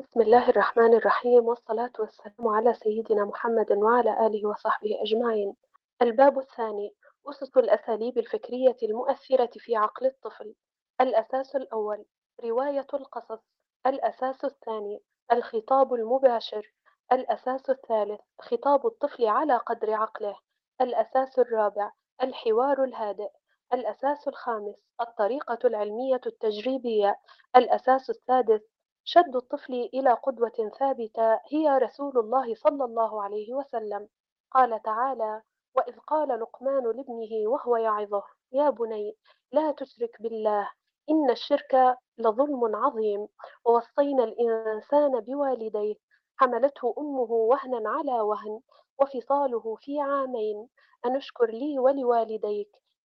بسم الله الرحمن الرحيم والصلاة والسلام على سيدنا محمد وعلى آله وصحبه أجمعين. الباب الثاني: أسس الأساليب الفكرية المؤثرة في عقل الطفل. الأساس الأول: رواية القصص. الأساس الثاني: الخطاب المباشر. الأساس الثالث: خطاب الطفل على قدر عقله. الأساس الرابع: الحوار الهادئ. الأساس الخامس: الطريقة العلمية التجريبية. الأساس السادس: شد الطفل إلى قدوة ثابتة هي رسول الله صلى الله عليه وسلم. قال تعالى وإذ قال لقمان لابنه وهو يعظه يا بني لا تشرك بالله إن الشرك لظلم عظيم ووصينا الإنسان بوالديه حملته أمه وهنا على وهن وفصاله في عامين أن اشكر لي ولوالديك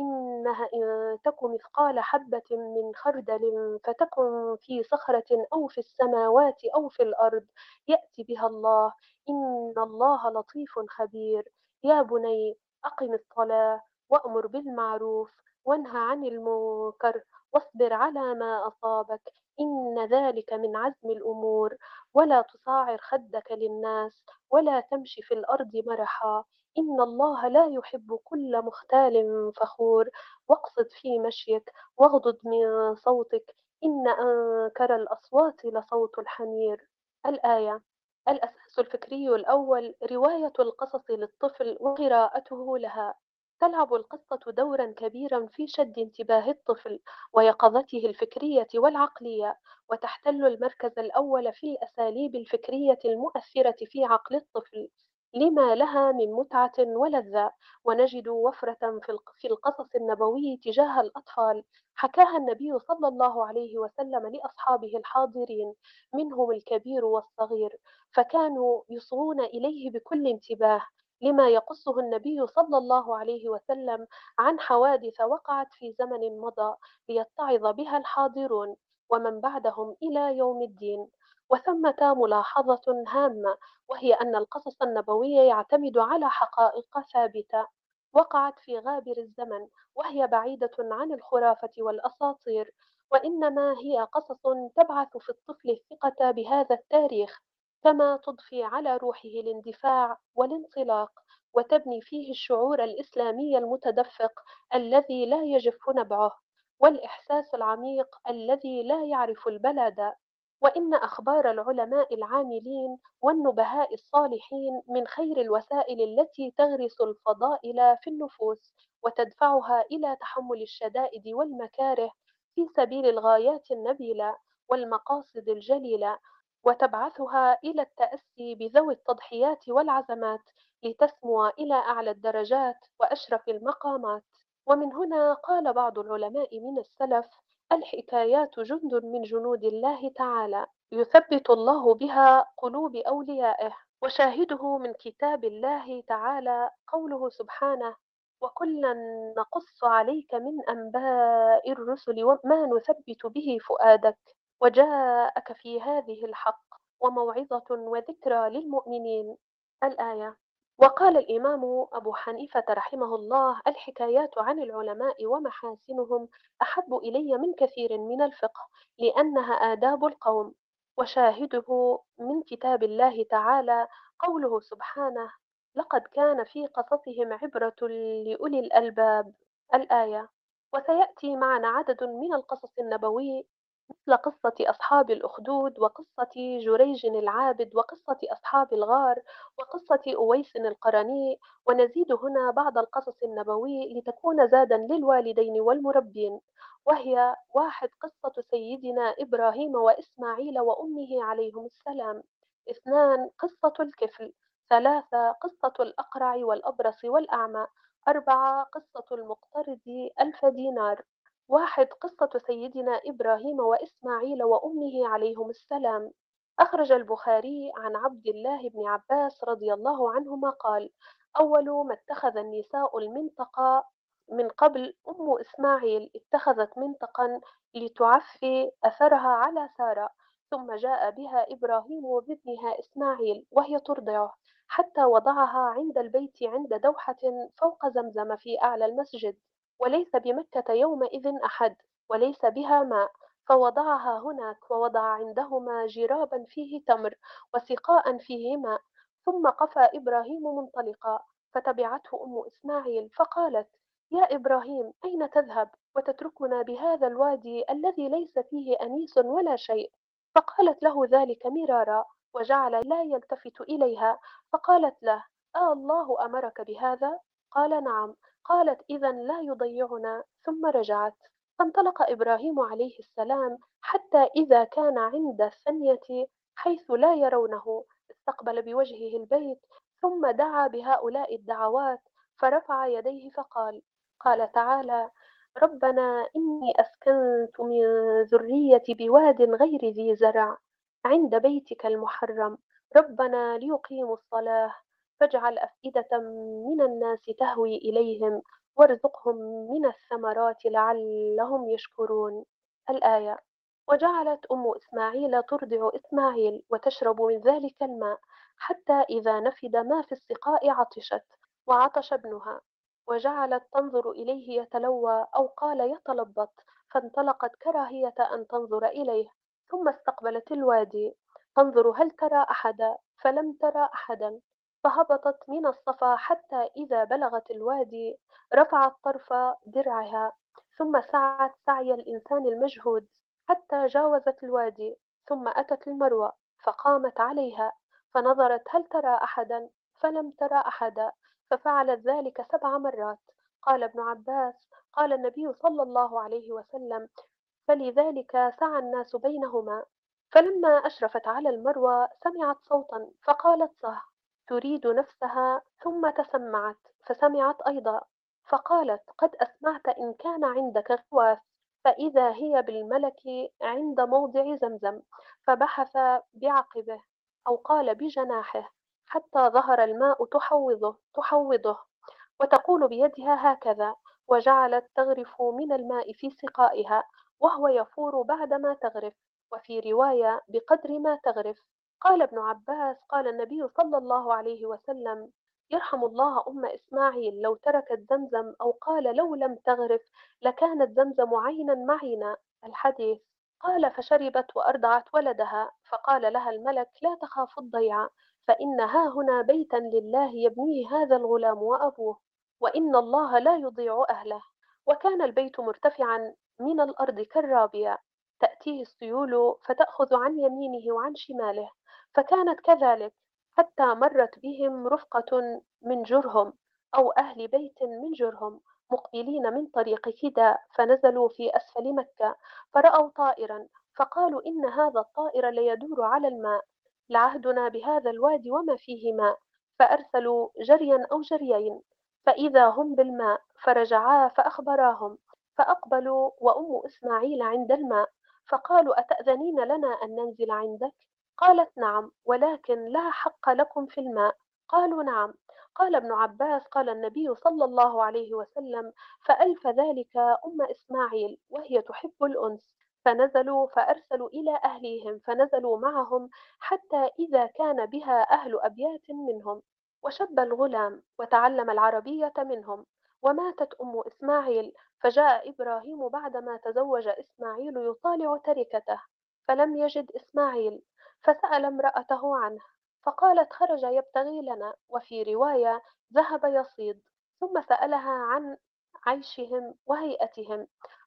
إنها إن تك مثقال حبة من خردل فتكن في صخرة أو في السماوات أو في الأرض يأت بها الله. إن الله لطيف خبير. يا بني أقم الصلاة وأمر بالمعروف. وانه عن المنكر. واصبر على ما أصابك إن ذلك من عزم الأمور. ولا تصاعر خدك للناس ولا تمش في الأرض مرحا. إن الله لا يحب كل مختال فخور. واقصد في مشيك واغضض من صوتك. إن أنكر الأصوات لصوت الحمير. الآية الأساس الفكري الأول رواية القصص للطفل وقراءته لها. تلعب القصة دورا كبيرا في شد انتباه الطفل ويقظته الفكرية والعقلية وتحتل المركز الأول في الأساليب الفكرية المؤثرة في عقل الطفل. لما لها من متعة ولذة ونجد وفرة في الق- في القصص النبوي تجاه الأطفال. حكاها النبي صلى الله عليه وسلم لأصحابه الحاضرين منهم الكبير والصغير فكانوا يصغون إليه بكل انتباه. لما يقصه النبي صلى الله عليه وسلم عن حوادث وقعت في زمن مضى ليتعظ بها الحاضرون ومن بعدهم إلى يوم الدين. وثمة ملاحظة هامة وهي أن القصص النبوية يعتمد على حقائق ثابتة. وقعت في غابر الزمن وهي بعيدة عن الخرافة والأساطير. وإنما هي قصص تبعث في الطفل الثقة بهذا التاريخ. كما تضفي على روحه الاندفاع والانطلاق وتبني فيه الشعور الإسلامي المتدفق الذي لا يجف نبعه والإحساس العميق الذي لا يعرف البلد. وإن أخبار العلماء العاملين والنبهاء الصالحين من خير الوسائل التي تغرس الفضائل في النفوس وتدفعها إلى تحمل الشدائد والمكاره في سبيل الغايات النبيلة والمقاصد الجليلة وتبعثها إلى التأسي بذوي التضحيات والعزمات لتسمو إلى أعلى الدرجات وأشرف المقامات. ومن هنا قال بعض العلماء من السلف الحكايات جند من جنود الله تعالى يثبت الله بها قلوب أوليائه وشاهده من كتاب الله تعالى قوله سبحانه وكلا نقص عليك من أنباء الرسل وما نثبت به فؤادك وجاءك في هذه الحق وموعظة وذكرى للمؤمنين. الآية وقال الإمام أبو حنيفة رحمه الله الحكايات عن العلماء ومحاسنهم أحب إلي من كثير من الفقه لأنها آداب القوم وشاهده من كتاب الله تعالى قوله سبحانه لقد كان في قصصهم عبرة لأولي الألباب الآية وسيأتي معنا عدد من القصص النبوي مثل قصة أصحاب الأخدود وقصة جريج العابد وقصة أصحاب الغار وقصة أويس القرني ونزيد هنا بعض القصص النبوي لتكون زادا للوالدين والمربين. وهي واحد قصة سيدنا إبراهيم وإسماعيل وأمه عليهم السلام. اثنان قصة الكفل. ثلاثة قصة الأقرع والأبرص والأعمى. أربعة قصة المقترض ألف دينار. واحد قصة سيدنا إبراهيم وإسماعيل وأمه عليهم السلام. أخرج البخاري عن عبد الله بن عباس رضي الله عنهما قال أول ما اتخذ النساء المنطقة من قبل أم إسماعيل اتخذت منطقا لتعفي أثرها على سارة ثم جاء بها إبراهيم بابنها إسماعيل وهي ترضعه حتى وضعها عند البيت عند دوحة فوق زمزم في أعلى المسجد. وليس بمكة يومئذ أحد وليس بها ماء فوضعها هناك ووضع عندهما جرابا فيه تمر وسقاء فيه ماء ثم قفى إبراهيم منطلقا فتبعته أم إسماعيل فقالت يا إبراهيم أين تذهب؟ وتتركنا بهذا الوادي الذي ليس فيه أنيس ولا شيء. فقالت له ذلك مرارا وجعل لا يلتفت إليها فقالت له آه الله أمرك بهذا؟ قال نعم. قالت إذا لا يضيعنا. ثم رجعت. فانطلق إبراهيم عليه السلام حتى إذا كان عند الثنية حيث لا يرونه. استقبل بوجهه البيت ثم دعا بهؤلاء الدعوات فرفع يديه فقال قال تعالى ربنا إني أسكنت من ذريتي بواد غير ذي زرع عند بيتك المحرم. ربنا ليقيموا الصلاة. فاجعل أفئدة من الناس تهوي إليهم وارزقهم من الثمرات لعلهم يشكرون. الآية وجعلت أم إسماعيل ترضع إسماعيل وتشرب من ذلك الماء حتى إذا نفد ما في السقاء عطشت وعطش ابنها. وجعلت تنظر إليه يتلوى أو قال يتلبط فانطلقت كراهية أن تنظر إليه ثم استقبلت الوادي. تنظر هل ترى أحدا؟ فلم ترى أحدا. فهبطت من الصفا حتى إذا بلغت الوادي رفعت طرف درعها ثم سعت سعي الإنسان المجهود حتى جاوزت الوادي ثم أتت المروة فقامت عليها فنظرت هل ترى أحدا؟ فلم ترى أحدا ففعلت ذلك سبع مرات. قال ابن عباس قال النبي صلى الله عليه وسلم فلذلك سعى الناس بينهما فلما أشرفت على المروى سمعت صوتا فقالت صح تريد نفسها ثم تسمعت فسمعت أيضا فقالت قد أسمعت إن كان عندك غواث فإذا هي بالملك عند موضع زمزم فبحث بعقبه أو قال بجناحه حتى ظهر الماء تحوضه تحوضه وتقول بيدها هكذا وجعلت تغرف من الماء في سقائها وهو يفور بعدما تغرف وفي رواية بقدر ما تغرف. قال ابن عباس قال النبي صلى الله عليه وسلم يرحم الله أم إسماعيل لو تركت زمزم أو قال لو لم تغرف لكانت زمزم عينا معينا. الحديث قال فشربت وأرضعت ولدها فقال لها الملك لا تخاف الضيعة فإن ها هنا بيتا لله يبنيه هذا الغلام وأبوه وإن الله لا يضيع أهله. وكان البيت مرتفعا من الأرض كالرابية تأتيه السيول فتأخذ عن يمينه وعن شماله. فكانت كذلك حتى مرت بهم رفقة من جرهم أو أهل بيت من جرهم مقبلين من طريق كدا فنزلوا في أسفل مكة فرأوا طائرا فقالوا إن هذا الطائر ليدور على الماء لعهدنا بهذا الوادي وما فيه ماء فأرسلوا جريا أو جريين فإذا هم بالماء فرجعا فأخبراهم فأقبلوا وأم إسماعيل عند الماء فقالوا أتأذنين لنا أن ننزل عندك؟ قالت نعم ولكن لا حق لكم في الماء. قالوا نعم. قال ابن عباس قال النبي صلى الله عليه وسلم فألف ذلك أم إسماعيل وهي تحب الأنس. فنزلوا فأرسلوا إلى أهليهم فنزلوا معهم حتى إذا كان بها أهل أبيات منهم. وشب الغلام وتعلم العربية منهم. وماتت أم إسماعيل فجاء إبراهيم بعدما تزوج إسماعيل يطالع تركته. فلم يجد إسماعيل. فسأل امرأته عنه فقالت خرج يبتغي لنا وفي رواية ذهب يصيد ثم سألها عن عيشهم وهيئتهم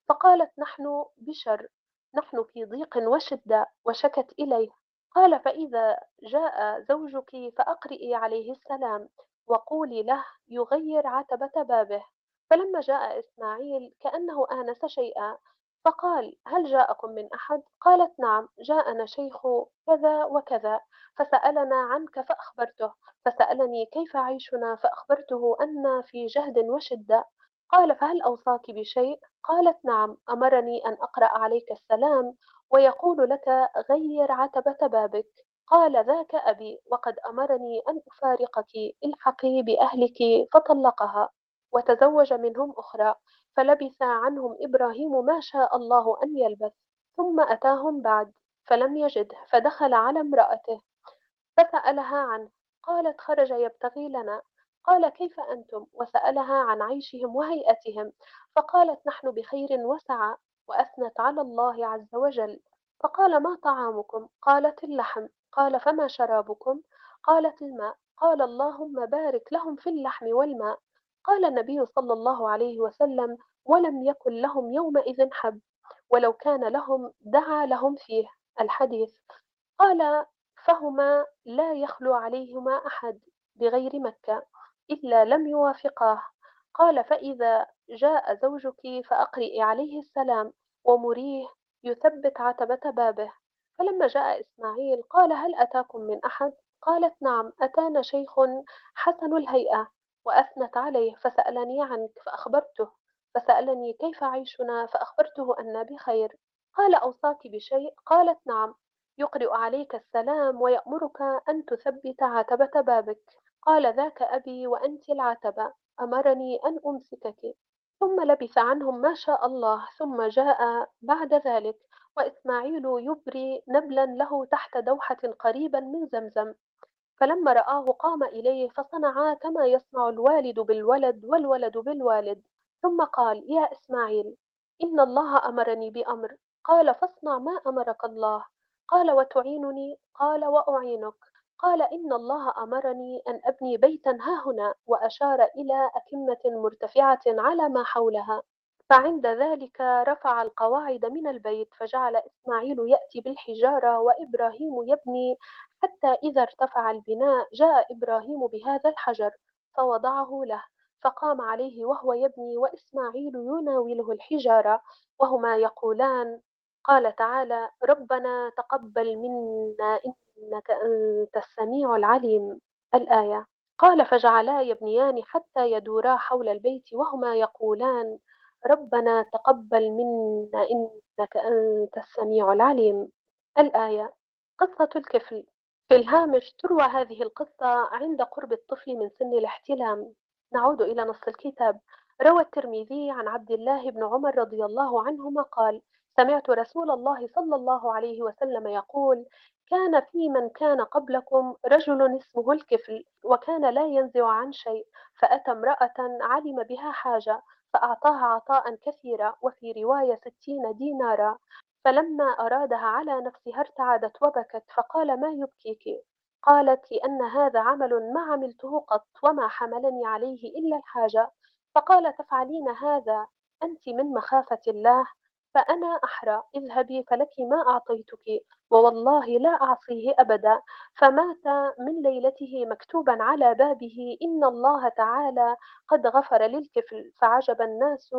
فقالت نحن بشر نحن في ضيق وشدة وشكت إليه قال فإذا جاء زوجك فأقرئي عليه السلام وقولي له يغير عتبة بابه فلما جاء إسماعيل كأنه آنس شيئا فقال هل جاءكم من أحد؟ قالت نعم جاءنا شيخ كذا وكذا فسألنا عنك فأخبرته فسألني كيف عيشنا؟ فأخبرته أن في جهد وشدة. قال فهل أوصاك بشيء؟ قالت نعم أمرني أن أقرأ عليك السلام ويقول لك غير عتبة بابك. قال ذاك أبي وقد أمرني أن أفارقك إلحقي بأهلك. فطلقها وتزوج منهم أخرى. فلبث عنهم إبراهيم ما شاء الله أن يلبث ثم أتاهم بعد فلم يجده فدخل على امرأته فسألها عنه قالت خرج يبتغي لنا قال كيف أنتم؟ وسألها عن عيشهم وهيئتهم فقالت نحن بخير وسعة وأثنت على الله عز وجل فقال ما طعامكم؟ قالت اللحم قال فما شرابكم؟ قالت الماء قال اللهم بارك لهم في اللحم والماء. قال النبي صلى الله عليه وسلم ولم يكن لهم يومئذ حب ولو كان لهم دعا لهم فيه الحديث. قال فهما لا يخلو عليهما أحد بغير مكة إلا لم يوافقاه. قال فإذا جاء زوجك فأقرئي عليه السلام ومريه يثبت عتبة بابه. فلما جاء إسماعيل قال هل أتاكم من أحد؟ قالت نعم أتانا شيخ حسن الهيئة. وأثنت عليه فسألني عنك فأخبرته فسألني كيف عيشنا فأخبرته أن بخير. قال أوصاك بشيء؟ قالت نعم. يقرئ عليك السلام ويأمرك أن تثبت عتبة بابك. قال ذاك أبي وأنت العتبة. أمرني أن أمسكك. ثم لبث عنهم ما شاء الله ثم جاء بعد ذلك وإسماعيل يبري نبلا له تحت دوحة قريبا من زمزم. فلما رآه قام إليه فصنعا كما يصنع الوالد بالولد والولد بالوالد ثم قال يا إسماعيل إن الله أمرني بأمر. قال فاصنع ما أمرك الله. قال وتعينني؟ قال وأعينك. قال إن الله أمرني أن أبني بيتا هاهنا وأشار إلى أكمة مرتفعة على ما حولها. فعند ذلك رفع القواعد من البيت فجعل إسماعيل يأتي بالحجارة وإبراهيم يبني. حتى إذا ارتفع البناء جاء إبراهيم بهذا الحجر فوضعه له فقام عليه وهو يبني وإسماعيل يناوله الحجارة وهما يقولان قال تعالى ربنا تقبل منا إنك أنت السميع العليم. الآية قال فجعلا يبنيان حتى يدورا حول البيت وهما يقولان ربنا تقبل منا إنك أنت السميع العليم. الآية قصة الكفل. في الهامش تروى هذه القصة عند قرب الطفل من سن الاحتلام. نعود إلى نص الكتاب. روى الترمذي عن عبد الله بن عمر رضي الله عنهما قال سمعت رسول الله صلى الله عليه وسلم يقول كان في من كان قبلكم رجل اسمه الكفل وكان لا ينزع عن شيء فأتى امرأة علم بها حاجة فأعطاها عطاء كثيرا وفي رواية ستين دينارا فلما أرادها على نفسها ارتعدت وبكت فقال ما يبكيك؟ قالت لأن هذا عمل ما عملته قط وما حملني عليه إلا الحاجة. فقال تفعلين هذا؟ أنت من مخافة الله؟ فأنا أحرى اذهبي فلك ما أعطيتك ووالله لا أعصيه أبدا. فمات من ليلته مكتوبا على بابه إن الله تعالى قد غفر للكفل فعجب الناس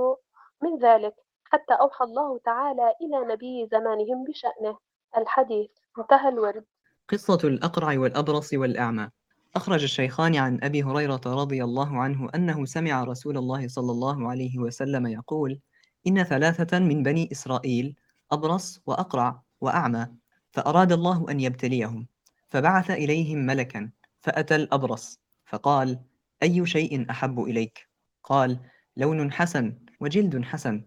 من ذلك. حتى أوحى الله تعالى إلى نبي زمانهم بشأنه. الحديث انتهى الورد. قصة الأقرع والأبرص والأعمى. أخرج الشيخان عن أبي هريرة رضي الله عنه أنه سمع رسول الله صلى الله عليه وسلم يقول إن ثلاثة من بني إسرائيل أبرص وأقرع وأعمى فأراد الله أن يبتليهم فبعث إليهم ملكا فأتى الأبرص فقال أي شيء أحب إليك؟ قال لون حسن وجلد حسن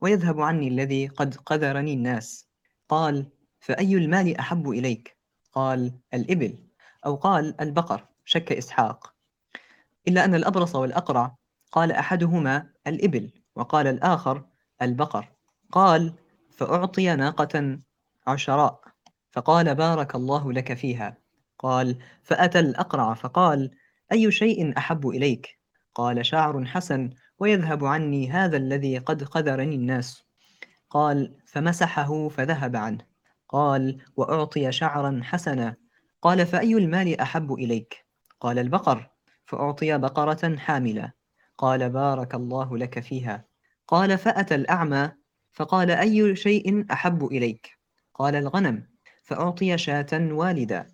ويذهب عني الذي قد قذرني الناس. قال فأي المال أحب إليك؟ قال الإبل. أو قال البقر. شك إسحاق إلا أن الأبرص والأقرع. قال أحدهما الإبل. وقال الآخر البقر. قال فأعطي ناقة عشراء. فقال بارك الله لك فيها. قال فأتى الأقرع فقال أي شيء أحب إليك؟ قال شعر حسن ويذهب عني هذا الذي قد قذرني الناس. قال فمسحه فذهب عنه. قال وأعطي شعرا حسنا. قال فأي المال أحب إليك؟ قال البقر. فأعطي بقرة حاملة. قال بارك الله لك فيها. قال فأتى الأعمى فقال أي شيء أحب إليك؟ قال الغنم فأعطي شاة والدا.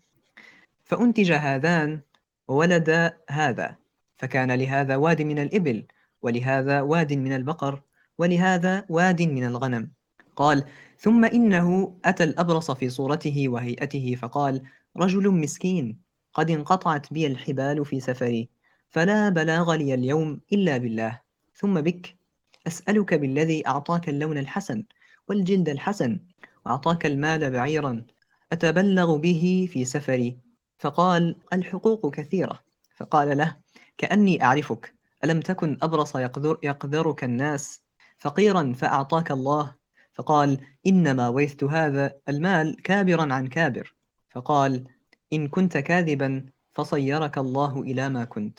فأنتج هذان وولد هذا فكان لهذا واد من الإبل ولهذا واد من البقر ولهذا واد من الغنم. قال ثم إنه أتى الأبرص في صورته وهيئته فقال رجل مسكين قد انقطعت بي الحبال في سفري فلا بلاغ لي اليوم إلا بالله ثم بك. أسألك بالذي أعطاك اللون الحسن والجلد الحسن وأعطاك المال بعيرا أتبلغ به في سفري؟ فقال الحقوق كثيرة. فقال له كأني أعرفك ألم تكن أبرص يقدر يقدرك الناس؟ فقيرا فأعطاك الله. فقال إنما ورثت هذا المال كابرا عن كابر. فقال إن كنت كاذبا فصيرك الله إلى ما كنت.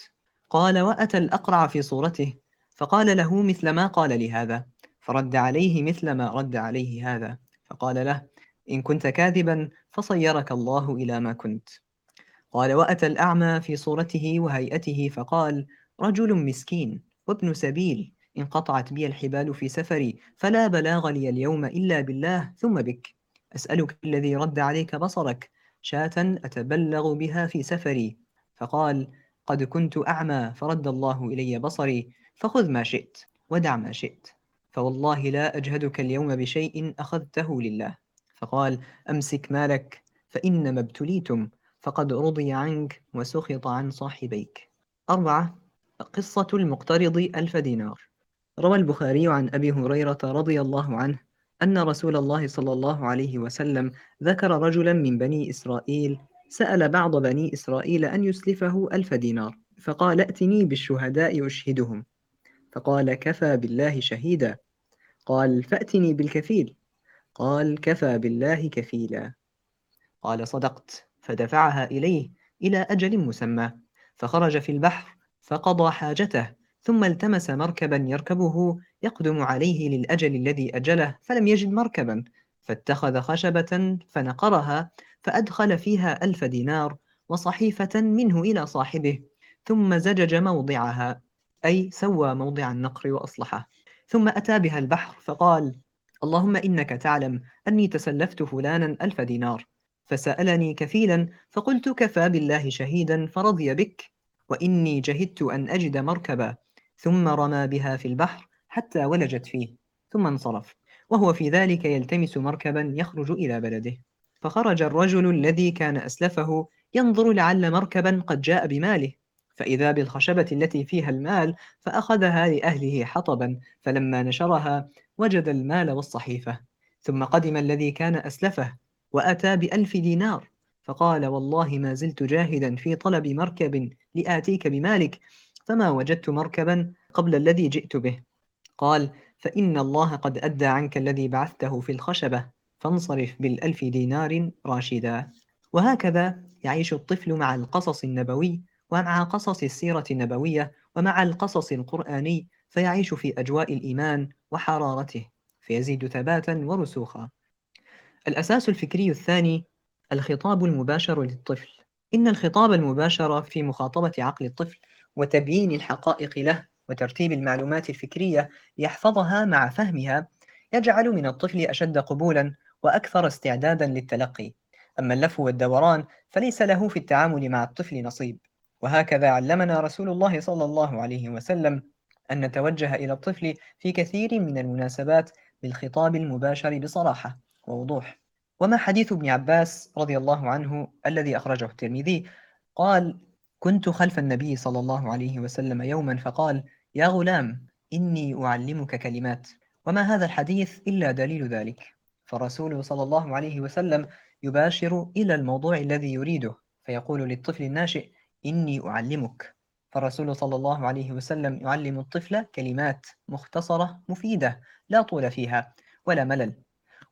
قال وأتى الأقرع في صورته. فقال له مثل ما قال لهذا فرد عليه مثل ما رد عليه هذا. فقال له إن كنت كاذبا فصيرك الله إلى ما كنت. قال وأتى الأعمى في صورته وهيئته فقال رجل مسكين وابن سبيل انقطعت بي الحبال في سفري فلا بلاغ لي اليوم إلا بالله ثم بك. أسألك الذي رد عليك بصرك شاة أتبلغ بها في سفري. فقال قد كنت أعمى فرد الله إلي بصري. فخذ ما شئت ودع ما شئت فوالله لا أجهدك اليوم بشيء أخذته لله. فقال أمسك مالك فإنما ابتليتم فقد رضي عنك وسخط عن صاحبيك. أربعة قصة المقترض ألف دينار. روى البخاري عن أبي هريرة رضي الله عنه أن رسول الله صلى الله عليه وسلم ذكر رجلا من بني إسرائيل سأل بعض بني إسرائيل أن يسلفه ألف دينار فقال ائتني بالشهداء أشهدهم فقال كفى بالله شهيدا. قال فأتني بالكفيل. قال كفى بالله كفيلا. قال صدقت. فدفعها إليه إلى أجل مسمى. فخرج في البحر فقضى حاجته ثم التمس مركبا يركبه يقدم عليه للأجل الذي أجله فلم يجد مركبا. فاتخذ خشبة فنقرها فأدخل فيها ألف دينار وصحيفة منه إلى صاحبه ثم زجج موضعها. أي سوى موضع النقر وأصلحه. ثم أتى بها البحر فقال اللهم إنك تعلم أني تسلفت فلانا ألف دينار. فسألني كفيلا فقلت كفى بالله شهيدا فرضي بك وإني جهدت أن أجد مركبا. ثم رمى بها في البحر حتى ولجت فيه ثم انصرف وهو في ذلك يلتمس مركبا يخرج إلى بلده. فخرج الرجل الذي كان أسلفه ينظر لعل مركبا قد جاء بماله. فإذا بالخشبة التي فيها المال فأخذها لأهله حطبا فلما نشرها وجد المال والصحيفة. ثم قدم الذي كان أسلفه وأتى بألف دينار. فقال والله ما زلت جاهدا في طلب مركب لآتيك بمالك فما وجدت مركبا قبل الذي جئت به. قال فإن الله قد أدى عنك الذي بعثته في الخشبة فانصرف بالألف دينار راشدا. وهكذا يعيش الطفل مع القصص النبوي ومع قصص السيرة النبوية ومع القصص القرآني فيعيش في أجواء الإيمان وحرارته فيزيد ثباتا ورسوخا. الأساس الفكري الثاني الخطاب المباشر للطفل. إن الخطاب المباشر في مخاطبة عقل الطفل وتبيين الحقائق له وترتيب المعلومات الفكرية ليحفظها مع فهمها يجعل من الطفل أشد قبولا وأكثر استعدادا للتلقي. أما اللف والدوران فليس له في التعامل مع الطفل نصيب. وهكذا علمنا رسول الله صلى الله عليه وسلم أن نتوجه إلى الطفل في كثير من المناسبات بالخطاب المباشر بصراحة ووضوح. وما حديث ابن عباس رضي الله عنه الذي أخرجه الترمذي؟ قال كنت خلف النبي صلى الله عليه وسلم يوما فقال يا غلام إني أعلمك كلمات وما هذا الحديث إلا دليل ذلك فالرسول صلى الله عليه وسلم يباشر إلى الموضوع الذي يريده فيقول للطفل الناشئ إني أعلمك. فالرسول صلى الله عليه وسلم يعلم الطفل كلمات مختصرة مفيدة لا طول فيها ولا ملل.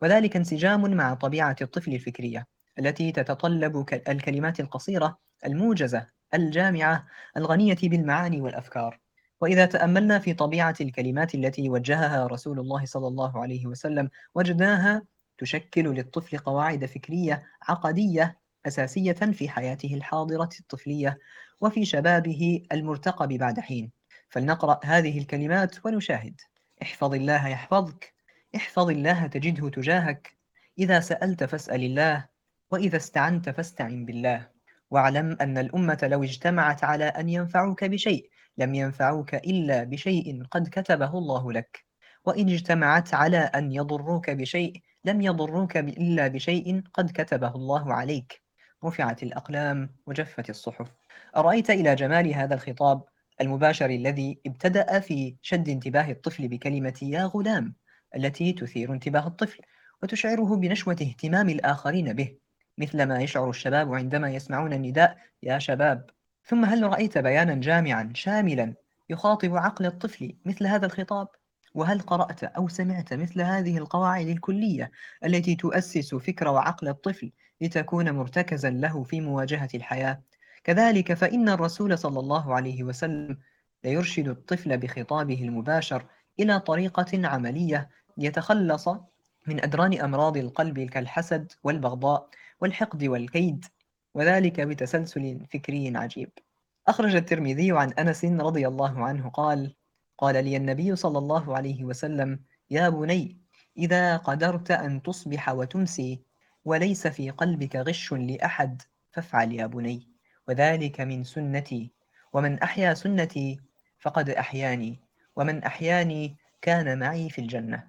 وذلك انسجام مع طبيعة الطفل الفكرية التي تتطلب الكلمات القصيرة الموجزة الجامعة الغنية بالمعاني والأفكار. وإذا تأملنا في طبيعة الكلمات التي وجهها رسول الله صلى الله عليه وسلم وجدناها تشكل للطفل قواعد فكرية عقدية أساسية في حياته الحاضرة الطفلية وفي شبابه المرتقب بعد حين. فلنقرأ هذه الكلمات ونشاهد. احفظ الله يحفظك. احفظ الله تجده تجاهك. إذا سألت فاسأل الله وإذا استعنت فاستعن بالله. واعلم أن الأمة لو اجتمعت على أن ينفعوك بشيء لم ينفعوك إلا بشيء قد كتبه الله لك. وإن اجتمعت على أن يضروك بشيء لم يضروك إلا بشيء قد كتبه الله عليك. رفعت الأقلام وجفت الصحف أرأيت إلى جمال هذا الخطاب المباشر الذي ابتدأ في شد انتباه الطفل بكلمة يا غلام التي تثير انتباه الطفل وتشعره بنشوة اهتمام الآخرين به مثل ما يشعر الشباب عندما يسمعون النداء يا شباب ثم هل رأيت بيانا جامعا شاملا يخاطب عقل الطفل مثل هذا الخطاب؟ وهل قرأت أو سمعت مثل هذه القواعد الكلية التي تؤسس فكر وعقل الطفل لتكون مرتكزا له في مواجهة الحياة؟ كذلك فإن الرسول صلى الله عليه وسلم ليرشد الطفل بخطابه المباشر إلى طريقة عملية ليتخلص من أدران أمراض القلب كالحسد والبغضاء والحقد والكيد وذلك بتسلسل فكري عجيب أخرج الترمذي عن أنس رضي الله عنه قال قال لي النبي صلى الله عليه وسلم يا بني إذا قدرت أن تصبح وتمسي وليس في قلبك غش لأحد فافعل يا بني. وذلك من سنتي. ومن أحيا سنتي فقد أحياني. ومن أحياني كان معي في الجنة.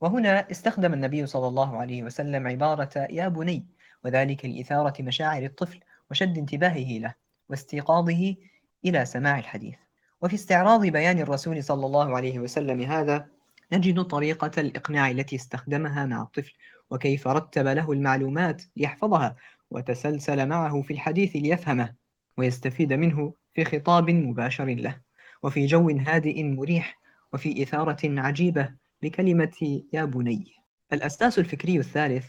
وهنا استخدم النبي صلى الله عليه وسلم عبارة يا بني. وذلك لإثارة مشاعر الطفل وشد انتباهه له واستيقاظه إلى سماع الحديث. وفي استعراض بيان الرسول صلى الله عليه وسلم هذا نجد طريقة الإقناع التي استخدمها مع الطفل وكيف رتب له المعلومات ليحفظها وتسلسل معه في الحديث ليفهمه ويستفيد منه في خطاب مباشر له. وفي جو هادئ مريح وفي إثارة عجيبة بكلمة يا بني. الأساس الفكري الثالث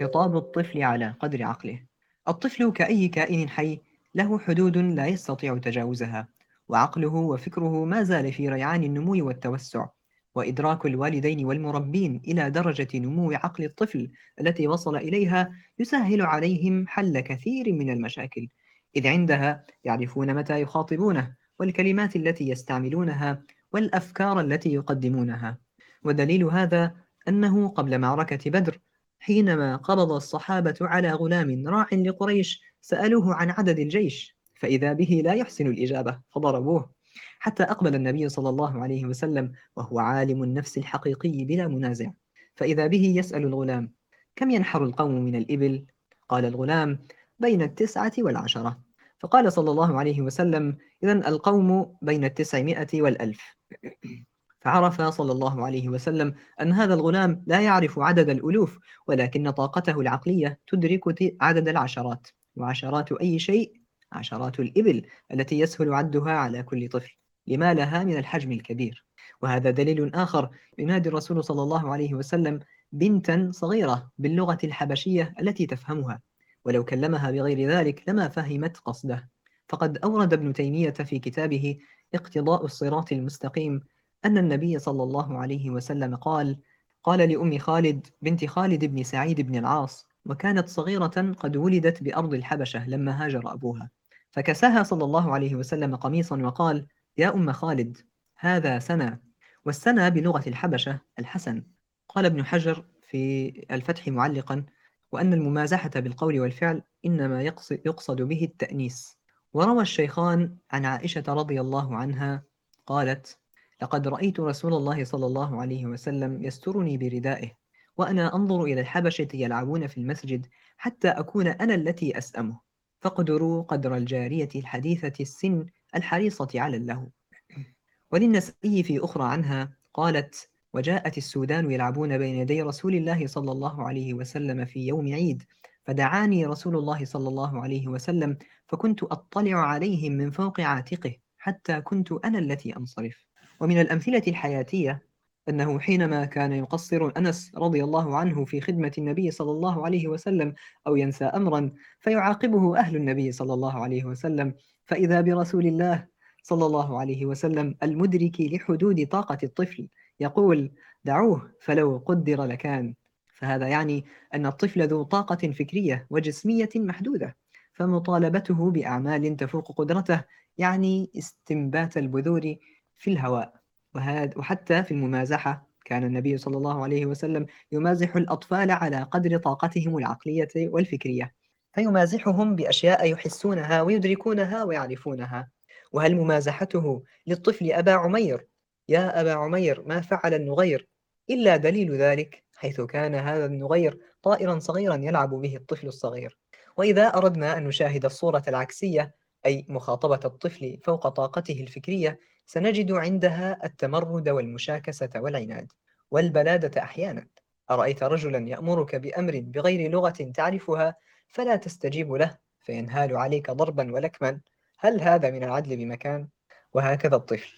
خطاب الطفل على قدر عقله. الطفل كأي كائن حي له حدود لا يستطيع تجاوزها وعقله وفكره ما زال في ريعان النمو والتوسع. وإدراك الوالدين والمربين إلى درجة نمو عقل الطفل التي وصل إليها يسهل عليهم حل كثير من المشاكل. إذ عندها يعرفون متى يخاطبونه والكلمات التي يستعملونها والأفكار التي يقدمونها. ودليل هذا أنه قبل معركة بدر حينما قبض الصحابة على غلام راع لقريش سألوه عن عدد الجيش فإذا به لا يحسن الإجابة فضربوه. حتى أقبل النبي صلى الله عليه وسلم وهو عالم النفس الحقيقي بلا منازع. فإذا به يسأل الغلام كم ينحر القوم من الإبل؟ قال الغلام بين التسعة والعشرة. فقال صلى الله عليه وسلم إذا القوم بين التسعمائة والألف. فعرف صلى الله عليه وسلم أن هذا الغلام لا يعرف عدد الألوف ولكن طاقته العقلية تدرك عدد العشرات وعشرات أي شيء عشرات الإبل التي يسهل عدها على كل طفل لما لها من الحجم الكبير. وهذا دليل آخر ينادي الرسول صلى الله عليه وسلم بنتا صغيرة باللغة الحبشية التي تفهمها. ولو كلمها بغير ذلك لما فهمت قصده. فقد أورد ابن تيمية في كتابه اقتضاء الصراط المستقيم أن النبي صلى الله عليه وسلم قال قال لأم خالد بنت خالد بن سعيد بن العاص وكانت صغيرة قد ولدت بأرض الحبشة لما هاجر أبوها. فكساها صلى الله عليه وسلم قميصا وقال يا أم خالد هذا سنة والسنة بلغة الحبشة الحسن. قال ابن حجر في الفتح معلقا وأن الممازحة بالقول والفعل إنما يقصد به التأنيس. وروى الشيخان عن عائشة رضي الله عنها قالت لقد رأيت رسول الله صلى الله عليه وسلم يسترني بردائه وأنا أنظر إلى الحبشة يلعبون في المسجد حتى أكون أنا التي أسأمه. فاقدروا قدر الجارية الحديثة السن الحريصة على اللهو. وللنسائي في أخرى عنها قالت وجاءت السودان يلعبون بين يدي رسول الله صلى الله عليه وسلم في يوم عيد فدعاني رسول الله صلى الله عليه وسلم فكنت أطلع عليهم من فوق عاتقه حتى كنت أنا التي أنصرف. ومن الأمثلة الحياتية أنه حينما كان يقصر أنس رضي الله عنه في خدمة النبي صلى الله عليه وسلم أو ينسى أمرا فيعاقبه أهل النبي صلى الله عليه وسلم. فإذا برسول الله صلى الله عليه وسلم المدرك لحدود طاقة الطفل يقول دعوه فلو قدر لكان فهذا يعني أن الطفل ذو طاقة فكرية وجسمية محدودة فمطالبته بأعمال تفوق قدرته يعني استنبات البذور في الهواء. وحتى في الممازحة كان النبي صلى الله عليه وسلم يمازح الأطفال على قدر طاقتهم العقلية والفكرية فيمازحهم بأشياء يحسونها ويدركونها ويعرفونها. وهل ممازحته للطفل أبا عمير؟ يا أبا عمير ما فعل النغير؟ إلا دليل ذلك حيث كان هذا النغير طائرا صغيرا يلعب به الطفل الصغير. وإذا أردنا أن نشاهد الصورة العكسية أي مخاطبة الطفل فوق طاقته الفكرية سنجد عندها التمرد والمشاكسة والعناد والبلادة أحيانا. أرأيت رجلا يأمرك بأمر بغير لغة تعرفها فلا تستجيب له فينهال عليك ضربا ولكما. هل هذا من العدل بمكان؟ وهكذا الطفل.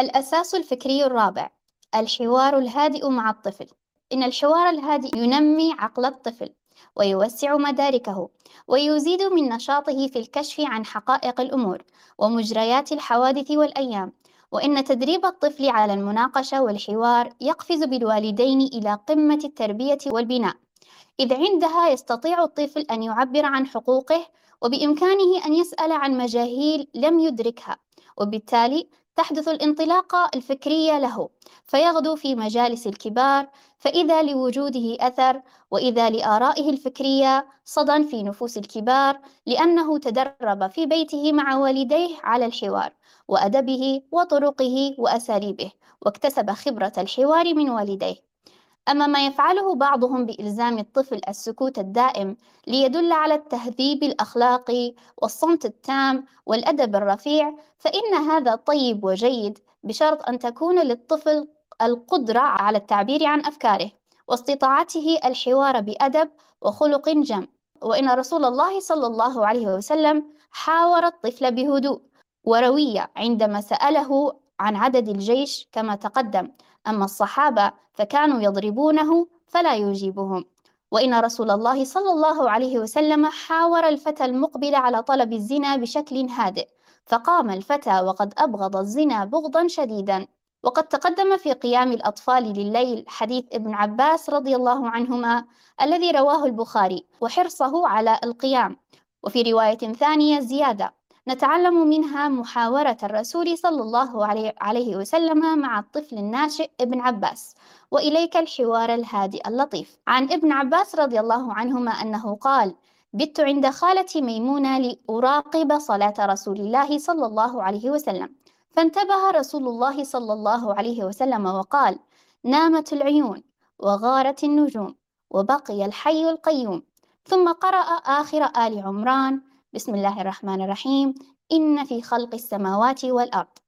الأساس الفكري الرابع الحوار الهادئ مع الطفل. إن الحوار الهادئ ينمي عقل الطفل ويوسع مداركه ويزيد من نشاطه في الكشف عن حقائق الأمور ومجريات الحوادث والأيام. وإن تدريب الطفل على المناقشة والحوار يقفز بالوالدين إلى قمة التربية والبناء. إذ عندها يستطيع الطفل أن يعبر عن حقوقه وبإمكانه أن يسأل عن مجاهيل لم يدركها وبالتالي تحدث الانطلاقة الفكرية له فيغدو في مجالس الكبار فإذا لوجوده أثر وإذا لآرائه الفكرية صدى في نفوس الكبار لأنه تدرب في بيته مع والديه على الحوار وأدبه وطرقه وأساليبه واكتسب خبرة الحوار من والديه. أما ما يفعله بعضهم بإلزام الطفل السكوت الدائم ليدل على التهذيب الأخلاقي والصمت التام والأدب الرفيع فإن هذا طيب وجيد بشرط أن تكون للطفل القدرة على التعبير عن أفكاره واستطاعته الحوار بأدب وخلق جم. وإن رسول الله صلى الله عليه وسلم حاور الطفل بهدوء وروية عندما سأله عن عدد الجيش كما تقدم. أما الصحابة فكانوا يضربونه فلا يجيبهم. وإن رسول الله صلى الله عليه وسلم حاور الفتى المقبل على طلب الزنا بشكل هادئ فقام الفتى وقد أبغض الزنا بغضا شديدا. وقد تقدم في قيام الأطفال لليل حديث ابن عباس رضي الله عنهما الذي رواه البخاري وحرصه على القيام. وفي رواية ثانية زيادة نتعلم منها محاورة الرسول صلى الله عليه وسلم مع الطفل الناشئ ابن عباس. وإليك الحوار الهادئ اللطيف. عن ابن عباس رضي الله عنهما أنه قال بت عند خالتي ميمونة لأراقب صلاة رسول الله صلى الله عليه وسلم فانتبه رسول الله صلى الله عليه وسلم وقال نامت العيون وغارت النجوم وبقي الحي القيوم ثم قرأ آخر آل عمران بسم الله الرحمن الرحيم. إن في خلق السماوات والأرض.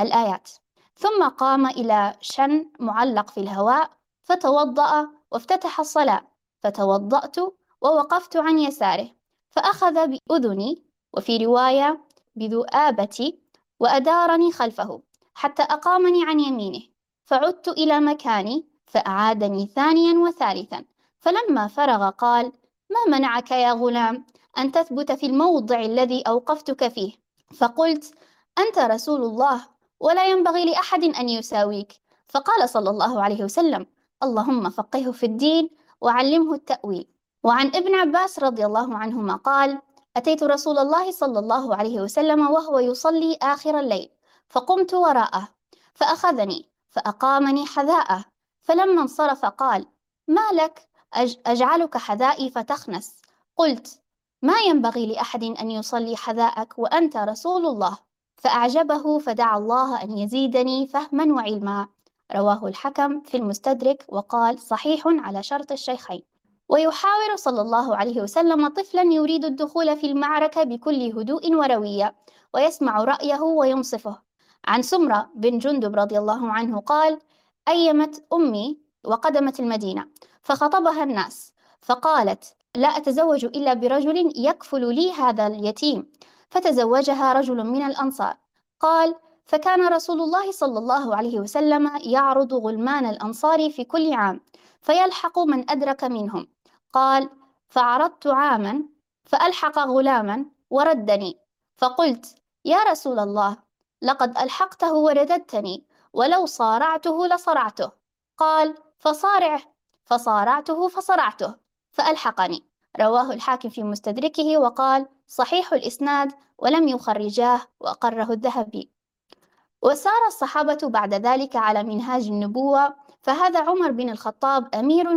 الآيات. ثم قام إلى شن معلق في الهواء فتوضأ وافتتح الصلاة. فتوضأت ووقفت عن يساره. فأخذ بأذني وفي رواية بذؤابتي وأدارني خلفه حتى أقامني عن يمينه. فعدت إلى مكاني فأعادني ثانيا وثالثا. فلما فرغ قال ما منعك يا غلام؟ أن تثبت في الموضع الذي أوقفتك فيه. فقلت أنت رسول الله ولا ينبغي لأحد أن يساويك. فقال صلى الله عليه وسلم اللهم فقهه في الدين وعلمه التأويل. وعن ابن عباس رضي الله عنهما قال أتيت رسول الله صلى الله عليه وسلم وهو يصلي آخر الليل. فقمت وراءه فأخذني فأقامني حذاءه. فلما انصرف قال ما لك؟ أجعلك حذائي فتخنس. قلت ما ينبغي لأحد أن يصلي حذاءك وأنت رسول الله. فأعجبه فدعا الله أن يزيدني فهما وعلما. رواه الحكم في المستدرك وقال صحيح على شرط الشيخين. ويحاور صلى الله عليه وسلم طفلا يريد الدخول في المعركة بكل هدوء وروية ويسمع رأيه وينصفه. عن سمرة بن جندب رضي الله عنه قال أيمت أمي وقدمت المدينة فخطبها الناس فقالت لا أتزوج إلا برجل يكفل لي هذا اليتيم. فتزوجها رجل من الأنصار. قال فكان رسول الله صلى الله عليه وسلم يعرض غلمان الأنصار في كل عام فيلحق من أدرك منهم. قال فعرضت عاما فألحق غلاما وردني. فقلت يا رسول الله لقد ألحقته ورددتني ولو صارعته لصرعته. قال فصارعه فصارعته فصرعته. فألحقني. رواه الحاكم في مستدركه وقال صحيح الإسناد ولم يخرجاه وأقره الذهبي. وسار الصحابة بعد ذلك على منهاج النبوة فهذا عمر بن الخطاب أمير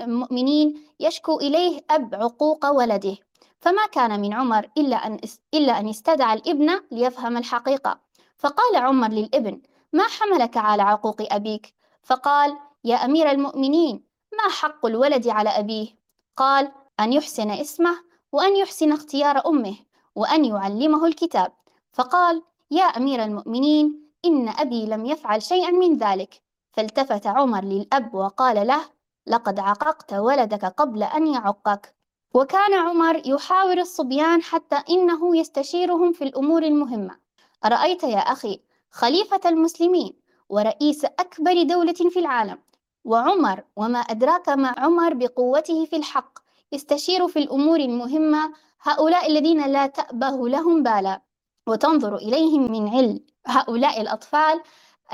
المؤمنين يشكو إليه أب عقوق ولده. فما كان من عمر إلا أن إلا أن يستدعى الإبن ليفهم الحقيقة. فقال عمر للإبن ما حملك على عقوق أبيك؟ فقال يا أمير المؤمنين ما حق الولد على أبيه؟ قال أن يحسن اسمه وأن يحسن اختيار أمه وأن يعلمه الكتاب. فقال يا أمير المؤمنين إن أبي لم يفعل شيئا من ذلك. فالتفت عمر للأب وقال له لقد عققت ولدك قبل أن يعقك. وكان عمر يحاور الصبيان حتى إنه يستشيرهم في الأمور المهمة. أرأيت يا أخي خليفة المسلمين ورئيس أكبر دولة في العالم وعمر وما أدراك ما عمر بقوته في الحق. يستشير في الأمور المهمة هؤلاء الذين لا تأبه لهم بالا. وتنظر إليهم من علم هؤلاء الأطفال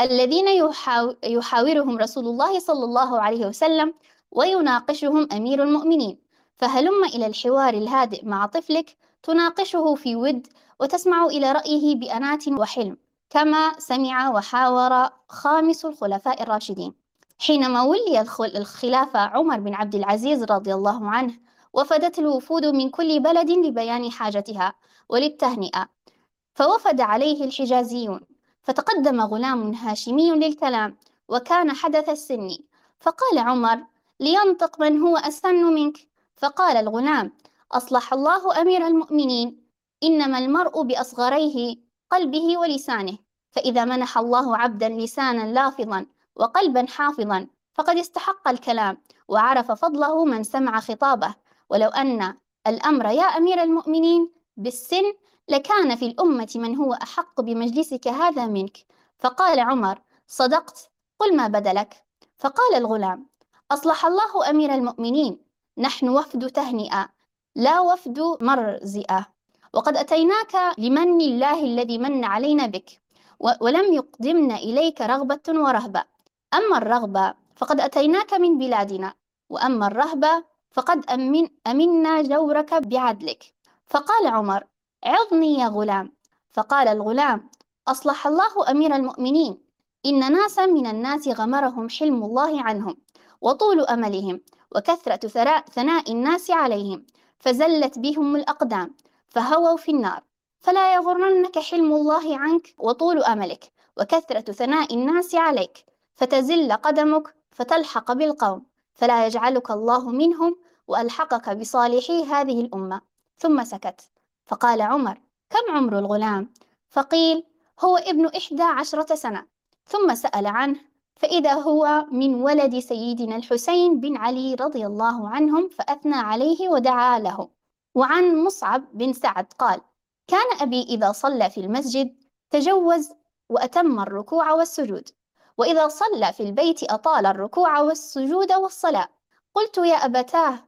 الذين يحاورهم رسول الله صلى الله عليه وسلم ويناقشهم أمير المؤمنين. فهلم إلى الحوار الهادئ مع طفلك تناقشه في ود وتسمع إلى رأيه بأنات وحلم كما سمع وحاور خامس الخلفاء الراشدين. حينما ولي الخلافة عمر بن عبد العزيز رضي الله عنه وفدت الوفود من كل بلد لبيان حاجتها وللتهنئة. فوفد عليه الحجازيون فتقدم غلام هاشمي للكلام وكان حدث السن. فقال عمر لينطق من هو أسن منك. فقال الغلام أصلح الله أمير المؤمنين إنما المرء بأصغريه قلبه ولسانه فإذا منح الله عبدا لسانا لافظا وقلبا حافظا فقد استحق الكلام وعرف فضله من سمع خطابه. ولو أن الأمر يا أمير المؤمنين بالسن لكان في الأمة من هو أحق بمجلسك هذا منك. فقال عمر صدقت قل ما بدلك. فقال الغلام أصلح الله أمير المؤمنين نحن وفد تهنئة لا وفد مرزئة. وقد أتيناك لمن الله الذي من علينا بك ولم يقدمنا إليك رغبة ورهبة. أما الرغبة فقد أتيناك من بلادنا وأما الرهبة فقد أمن أمنا جورك بعدلك. فقال عمر عظني يا غلام. فقال الغلام أصلح الله أمير المؤمنين. إن ناسا من الناس غمرهم حلم الله عنهم وطول أملهم وكثرة ثناء الناس عليهم فزلت بهم الأقدام فهووا في النار. فلا يغرنك حلم الله عنك وطول أملك وكثرة ثناء الناس عليك. فتزل قدمك فتلحق بالقوم فلا يجعلك الله منهم وألحقك بصالحي هذه الأمة. ثم سكت. فقال عمر كم عمر الغلام؟ فقيل هو ابن إحدى عشرة سنة. ثم سأل عنه فإذا هو من ولد سيدنا الحسين بن علي رضي الله عنهم فأثنى عليه ودعا له. وعن مصعب بن سعد قال كان أبي إذا صلى في المسجد تجوز وأتم الركوع والسجود. وإذا صلى في البيت أطال الركوع والسجود والصلاة. قلت يا أبتاه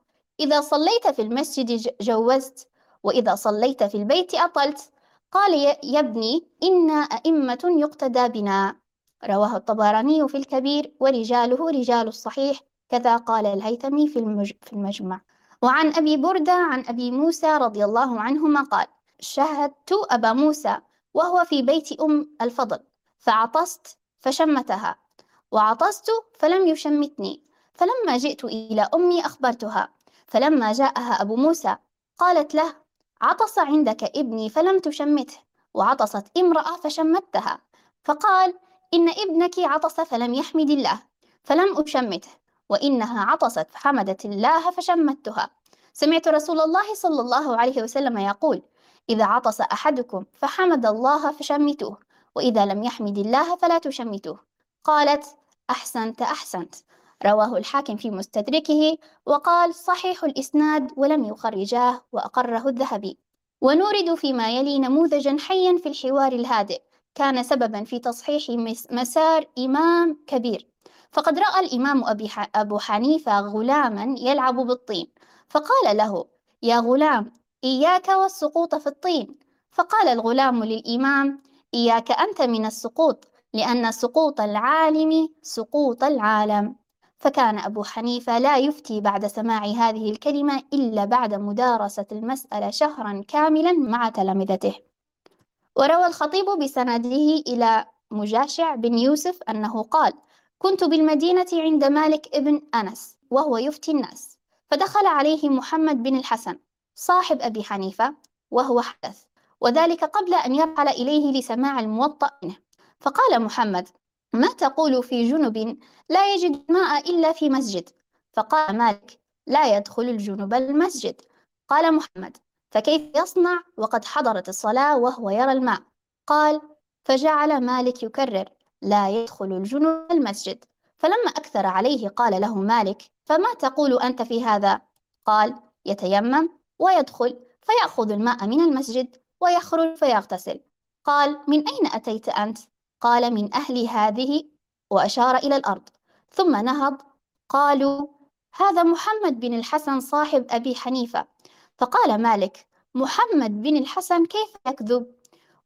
إذا صليت في المسجد جوزت وإذا صليت في البيت أطلت. قال يا ابني إنا أئمة يقتدى بنا. رواه الطبراني في الكبير ورجاله رجال الصحيح كذا قال الهيثمي في, المج... في المجمع. وعن أبي بردة عن أبي موسى رضي الله عنهما قال شاهدت أبا موسى وهو في بيت أم الفضل فعطست فشمتها. وعطست فلم يشمتني. فلما جئت إلى أمي أخبرتها. فلما جاءها أبو موسى قالت له عطس عندك ابني فلم تشمته. وعطست امرأة فشمتها. فقال إن ابنك عطس فلم يحمد الله فلم أشمته. وإنها عطست فحمدت الله فشمتها. سمعت رسول الله صلى الله عليه وسلم يقول إذا عطس أحدكم فحمد الله فشمتوه. وإذا لم يحمد الله فلا تشمتوه قالت أحسنت أحسنت. رواه الحاكم في مستدركه وقال صحيح الإسناد ولم يخرجاه وأقره الذهبي. ونورد فيما يلي نموذجا حيا في الحوار الهادئ كان سببا في تصحيح مسار إمام كبير. فقد رأى الإمام أبي أبو حنيفة غلاما يلعب بالطين. فقال له يا غلام إياك والسقوط في الطين. فقال الغلام للإمام إياك أنت من السقوط لأن سقوط العالم سقوط العالم. فكان أبو حنيفة لا يفتي بعد سماع هذه الكلمة إلا بعد مدارسة المسألة شهرا كاملا مع تلامذته. وروى الخطيب بسنده إلى مجاشع بن يوسف أنه قال كنت بالمدينة عند مالك ابن أنس وهو يفتي الناس. فدخل عليه محمد بن الحسن صاحب أبي حنيفة وهو حدث. وذلك قبل أن يرحل إليه لسماع الموطأ منه فقال محمد ما تقول في جنب لا يجد ماء إلا في مسجد؟ فقال مالك لا يدخل الجنب المسجد. قال محمد فكيف يصنع وقد حضرت الصلاة وهو يرى الماء؟ قال فجعل مالك يكرر لا يدخل الجنوب المسجد. فلما أكثر عليه قال له مالك فما تقول أنت في هذا؟ قال يتيمم ويدخل فيأخذ الماء من المسجد. ويخرج فيغتسل. قال من أين أتيت أنت؟ قال من أهل هذه. وأشار إلى الأرض. ثم نهض. قالوا هذا محمد بن الحسن صاحب أبي حنيفة. فقال مالك محمد بن الحسن كيف يكذب؟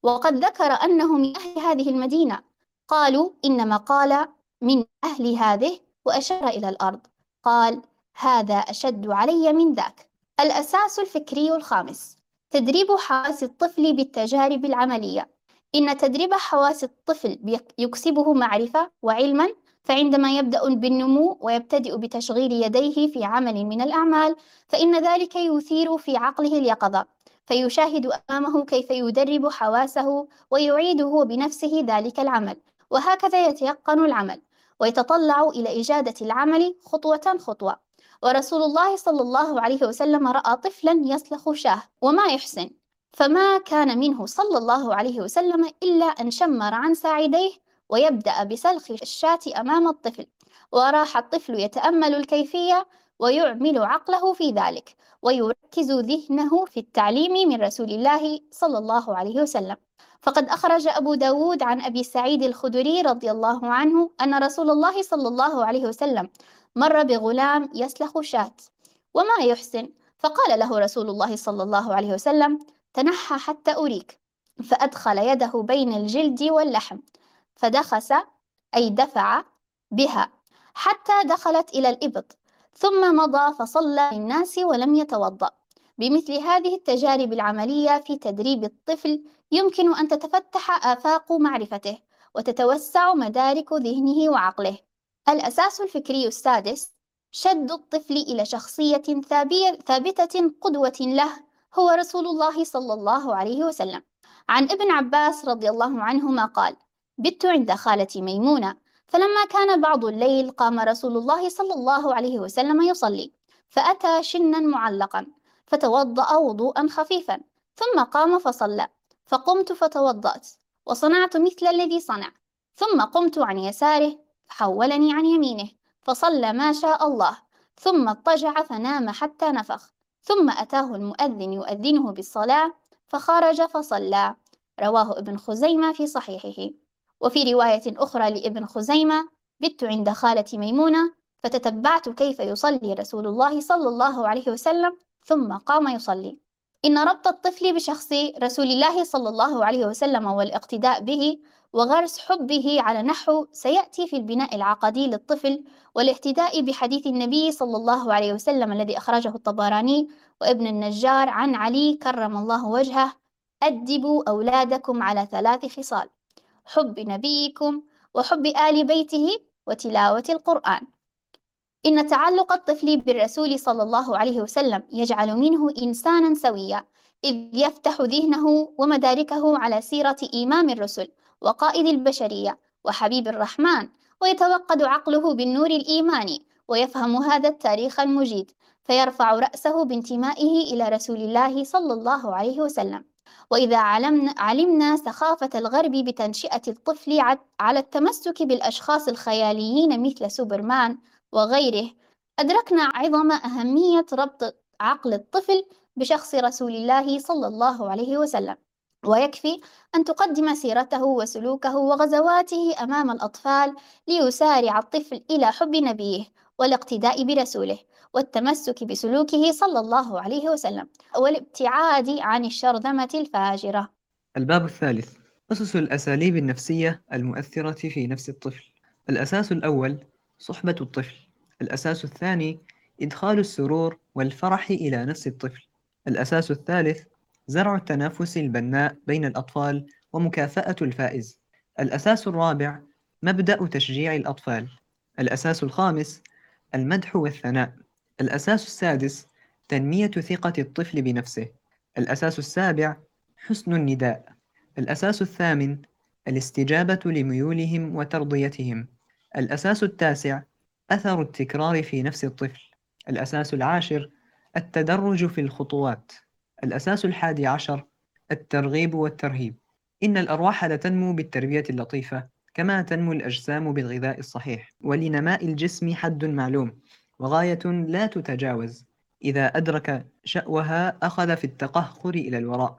وقد ذكر أنه من أهل هذه المدينة. قالوا إنما قال من أهل هذه. وأشار إلى الأرض. قال هذا أشد علي من ذاك. الأساس الفكري الخامس. تدريب حواس الطفل بالتجارب العملية. إن تدريب حواس الطفل يكسبه معرفة وعلما فعندما يبدأ بالنمو ويبتدئ بتشغيل يديه في عمل من الأعمال فإن ذلك يثير في عقله اليقظة. فيشاهد أمامه كيف يدرب حواسه ويعيد هو بنفسه ذلك العمل. وهكذا يتيقن العمل ويتطلع إلى إجادة العمل خطوة خطوة. ورسول الله صلى الله عليه وسلم رأى طفلا يسلخ شاه وما يحسن فما كان منه صلى الله عليه وسلم إلا أن شمر عن ساعديه ويبدأ بسلخ الشاة أمام الطفل وراح الطفل يتأمل الكيفية ويعمل عقله في ذلك ويركز ذهنه في التعليم من رسول الله صلى الله عليه وسلم. فقد أخرج أبو داود عن أبي سعيد الخدري رضي الله عنه أن رسول الله صلى الله عليه وسلم مر بغلام يسلخ شاة وما يحسن؟ فقال له رسول الله صلى الله عليه وسلم تنحى حتى أريك. فأدخل يده بين الجلد واللحم فدخس أي دفع بها حتى دخلت إلى الإبط ثم مضى فصلى للناس ولم يتوضأ. بمثل هذه التجارب العملية في تدريب الطفل يمكن أن تتفتح آفاق معرفته وتتوسع مدارك ذهنه وعقله. الأساس الفكري السادس شد الطفل إلى شخصية ثابتة قدوة له هو رسول الله صلى الله عليه وسلم. عن ابن عباس رضي الله عنهما قال بت عند خالتي ميمونة فلما كان بعض الليل قام رسول الله صلى الله عليه وسلم يصلي فأتى شنا معلقا فتوضأ وضوءا خفيفا ثم قام فصلى فقمت فتوضأت وصنعت مثل الذي صنع ثم قمت عن يساره فحولني عن يمينه فصلى ما شاء الله ثم اضطجع فنام حتى نفخ ثم أتاه المؤذن يؤذنه بالصلاة فخرج فصلى. رواه ابن خزيمة في صحيحه. وفي رواية أخرى لابن خزيمة بت عند خالة ميمونة فتتبعت كيف يصلي رسول الله صلى الله عليه وسلم ثم قام يصلي. إن ربط الطفل بشخص رسول الله صلى الله عليه وسلم والإقتداء به وغرس حبه على نحو سيأتي في البناء العقدي للطفل والاهتداء بحديث النبي صلى الله عليه وسلم الذي أخرجه الطبراني وابن النجار عن علي كرم الله وجهه أدبوا أولادكم على ثلاث خصال حب نبيكم وحب آل بيته وتلاوة القرآن. إن تعلق الطفل بالرسول صلى الله عليه وسلم يجعل منه إنسانا سويا إذ يفتح ذهنه ومداركه على سيرة إمام الرسل وقائد البشرية وحبيب الرحمن ويتوقد عقله بالنور الإيماني ويفهم هذا التاريخ المجيد فيرفع رأسه بانتمائه إلى رسول الله صلى الله عليه وسلم. وإذا علمنا, علمنا سخافة الغرب بتنشئة الطفل على التمسك بالأشخاص الخياليين مثل سوبرمان وغيره أدركنا عظم أهمية ربط عقل الطفل بشخص رسول الله صلى الله عليه وسلم. ويكفي أن تقدم سيرته وسلوكه وغزواته أمام الأطفال ليسارع الطفل إلى حب نبيه والاقتداء برسوله والتمسك بسلوكه صلى الله عليه وسلم والابتعاد عن الشرذمة الفاجرة. الباب الثالث أسس الأساليب النفسية المؤثرة في نفس الطفل. الأساس الأول صحبة الطفل. الأساس الثاني إدخال السرور والفرح إلى نفس الطفل. الأساس الثالث زرع التنافس البناء بين الأطفال ومكافأة الفائز. الأساس الرابع مبدأ تشجيع الأطفال. الأساس الخامس المدح والثناء. الأساس السادس تنمية ثقة الطفل بنفسه. الأساس السابع حسن النداء. الأساس الثامن الاستجابة لميولهم وترضيتهم. الأساس التاسع أثر التكرار في نفس الطفل. الأساس العاشر التدرج في الخطوات. الأساس الحادي عشر الترغيب والترهيب. إن الأرواح لتنمو بالتربية اللطيفة كما تنمو الأجسام بالغذاء الصحيح. ولنماء الجسم حد معلوم وغاية لا تتجاوز. إذا أدرك شأوها أخذ في التقهقر إلى الوراء.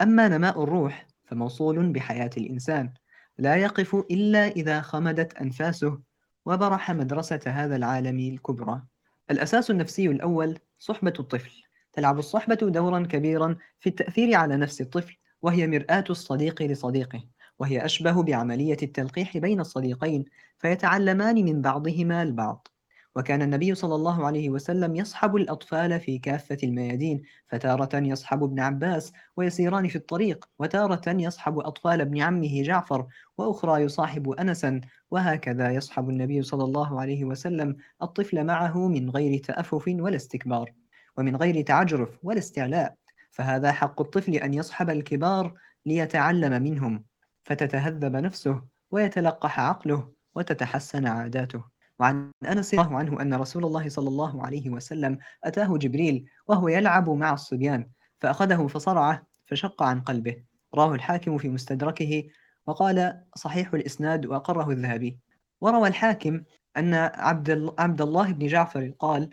أما نماء الروح فموصول بحياة الإنسان. لا يقف إلا إذا خمدت أنفاسه وبرح مدرسة هذا العالم الكبرى. الأساس النفسي الأول صحبة الطفل. تلعب الصحبة دورا كبيرا في التأثير على نفس الطفل وهي مرآة الصديق لصديقه وهي أشبه بعملية التلقيح بين الصديقين فيتعلمان من بعضهما البعض. وكان النبي صلى الله عليه وسلم يصحب الأطفال في كافة الميادين فتارة يصحب ابن عباس ويسيران في الطريق وتارة يصحب أطفال ابن عمه جعفر وأخرى يصاحب أنسا وهكذا يصحب النبي صلى الله عليه وسلم الطفل معه من غير تأفف ولا استكبار. ومن غير تعجرف ولا استعلاء فهذا حق الطفل أن يصحب الكبار ليتعلم منهم فتتهذب نفسه ويتلقح عقله وتتحسن عاداته. وعن أنس الله عنه أن رسول الله صلى الله عليه وسلم أتاه جبريل وهو يلعب مع الصبيان فأخذه فصرعه فشق عن قلبه. راه الحاكم في مستدركه وقال صحيح الإسناد وأقره الذهبي. وروى الحاكم أن عبد, عبد الله بن جعفر قال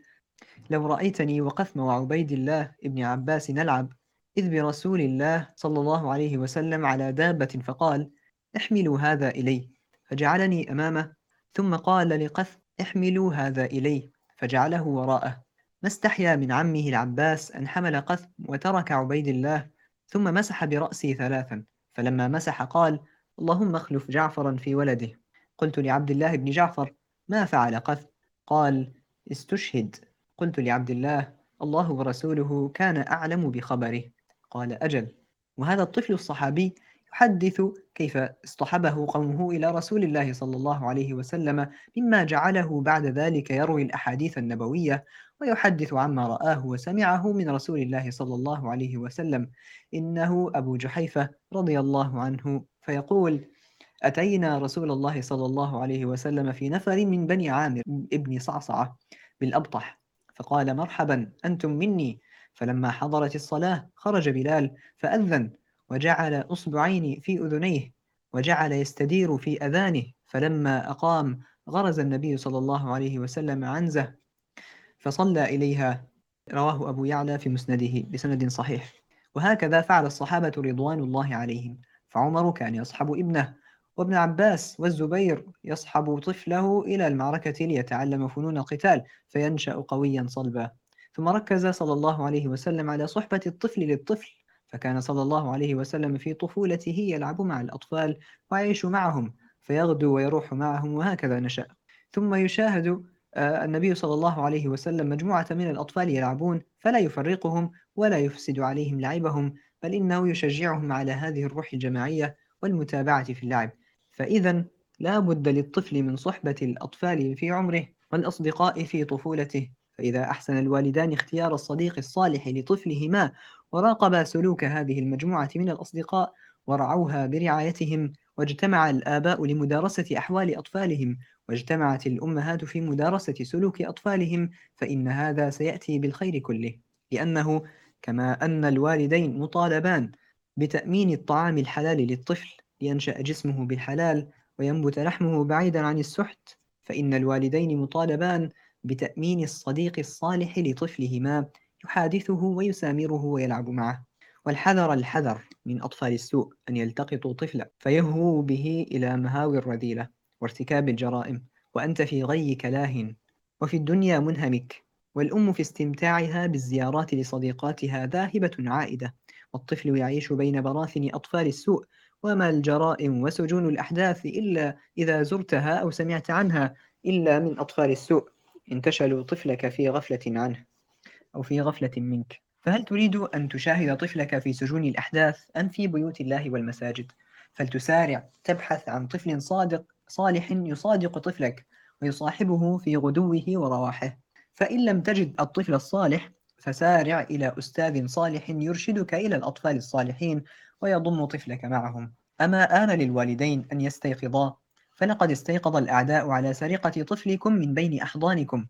لو رأيتني وقثم وعبيد الله بن عباس نلعب إذ برسول الله صلى الله عليه وسلم على دابة فقال احملوا هذا إلي. فجعلني أمامه ثم قال لقث احملوا هذا إليه فجعله وراءه. ما استحيا من عمه العباس أن حمل قث وترك عبيد الله ثم مسح برأسه ثلاثا. فلما مسح قال اللهم اخلف جعفرا في ولده. قلت لعبد الله بن جعفر ما فعل قث؟ قال استشهد. قلت لعبد الله الله ورسوله كان أعلم بخبره. قال أجل. وهذا الطفل الصحابي يحدث كيف اصطحبه قومه إلى رسول الله صلى الله عليه وسلم مما جعله بعد ذلك يروي الأحاديث النبوية ويحدث عما رآه وسمعه من رسول الله صلى الله عليه وسلم. إنه أبو جحيفة رضي الله عنه. فيقول أتينا رسول الله صلى الله عليه وسلم في نفر من بني عامر ابن صعصعة بالأبطح. فقال مرحبا أنتم مني. فلما حضرت الصلاة خرج بلال فأذن وجعل أصبعين في أذنيه وجعل يستدير في أذانه. فلما أقام غرز النبي صلى الله عليه وسلم عنزة فصلى إليها. رواه أبو يعلى في مسنده بسند صحيح. وهكذا فعل الصحابة رضوان الله عليهم. فعمر كان يصحب ابنه. وابن عباس والزبير يصحب طفله إلى المعركة ليتعلم فنون القتال فينشأ قويا صلبا. ثم ركز صلى الله عليه وسلم على صحبة الطفل للطفل فكان صلى الله عليه وسلم في طفولته يلعب مع الأطفال ويعيش معهم فيغدو ويروح معهم وهكذا نشأ. ثم يشاهد آه، النبي صلى الله عليه وسلم مجموعة من الأطفال يلعبون فلا يفرقهم ولا يفسد عليهم لعبهم بل إنه يشجعهم على هذه الروح الجماعية والمتابعة في اللعب. فإذا لا بد للطفل من صحبة الأطفال في عمره والأصدقاء في طفولته. فإذا أحسن الوالدان اختيار الصديق الصالح لطفلهما وراقبا سلوك هذه المجموعة من الأصدقاء ورعوها برعايتهم واجتمع الآباء لمدارسة أحوال أطفالهم واجتمعت الأمهات في مدارسة سلوك أطفالهم فإن هذا سيأتي بالخير كله. لأنه كما أن الوالدين مطالبان بتأمين الطعام الحلال للطفل لينشأ جسمه بالحلال وينبت لحمه بعيدا عن السحت فإن الوالدين مطالبان بتأمين الصديق الصالح لطفلهما يحادثه ويسامره ويلعب معه. والحذر الحذر من أطفال السوء أن يلتقطوا طفلا فيهووا به إلى مهاوي الرذيلة وارتكاب الجرائم. وأنت في غيك لاه وفي الدنيا منهمك والأم في استمتاعها بالزيارات لصديقاتها ذاهبة عائدة والطفل يعيش بين براثن أطفال السوء وما الجرائم وسجون الأحداث إلا إذا زرتها أو سمعت عنها إلا من أطفال السوء. انتشلوا طفلك في غفلة عنه أو في غفلة منك. فهل تريد أن تشاهد طفلك في سجون الأحداث أم في بيوت الله والمساجد؟ فلتسارع تبحث عن طفل صادق صالح يصادق طفلك ويصاحبه في غدوه ورواحه. فإن لم تجد الطفل الصالح فسارع إلى أستاذ صالح يرشدك إلى الأطفال الصالحين ويضم طفلك معهم. أما آن للوالدين أن يستيقظا فلقد استيقظ الأعداء على سرقة طفلكم من بين أحضانكم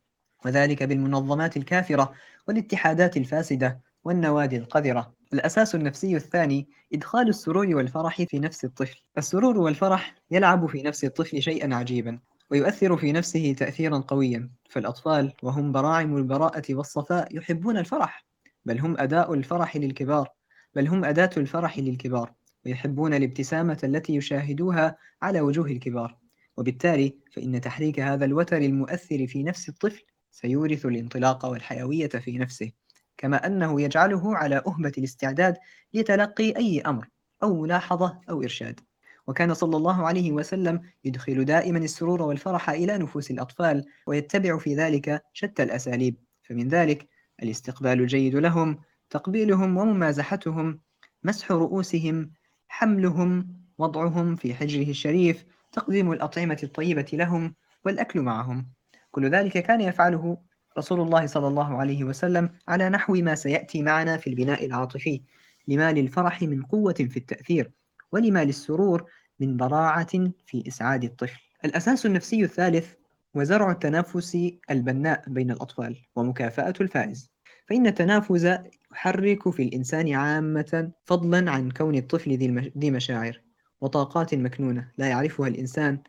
وذلك بالمنظمات الكافرة والاتحادات الفاسدة والنوادي القذرة. الأساس النفسي الثاني إدخال السرور والفرح في نفس الطفل. السرور والفرح يلعب في نفس الطفل شيئا عجيبا ويؤثر في نفسه تأثيرا قويا. فالأطفال وهم براعم البراءة والصفاء يحبون الفرح بل هم أداء الفرح للكبار. بل هم أداة الفرح للكبار ويحبون الابتسامة التي يشاهدوها على وجوه الكبار. وبالتالي فإن تحريك هذا الوتر المؤثر في نفس الطفل سيورث الانطلاق والحيوية في نفسه كما أنه يجعله على أهبة الاستعداد لتلقي أي أمر أو ملاحظة أو إرشاد. وكان صلى الله عليه وسلم يدخل دائما السرور والفرح إلى نفوس الأطفال ويتبع في ذلك شتى الأساليب. فمن ذلك الاستقبال الجيد لهم تقبيلهم وممازحتهم مسح رؤوسهم حملهم وضعهم في حجره الشريف تقديم الأطعمة الطيبة لهم والأكل معهم. كل ذلك كان يفعله رسول الله صلى الله عليه وسلم على نحو ما سيأتي معنا في البناء العاطفي. لما للفرح من قوة في التأثير ولما للسرور من براعة في إسعاد الطفل. الأساس النفسي الثالث وزرع التنافس البناء بين الأطفال ومكافأة الفائز. فإن التنافس يحرك في الإنسان عامة فضلا عن كون الطفل ذي مشاعر وطاقات مكنونة لا يعرفها الإنسان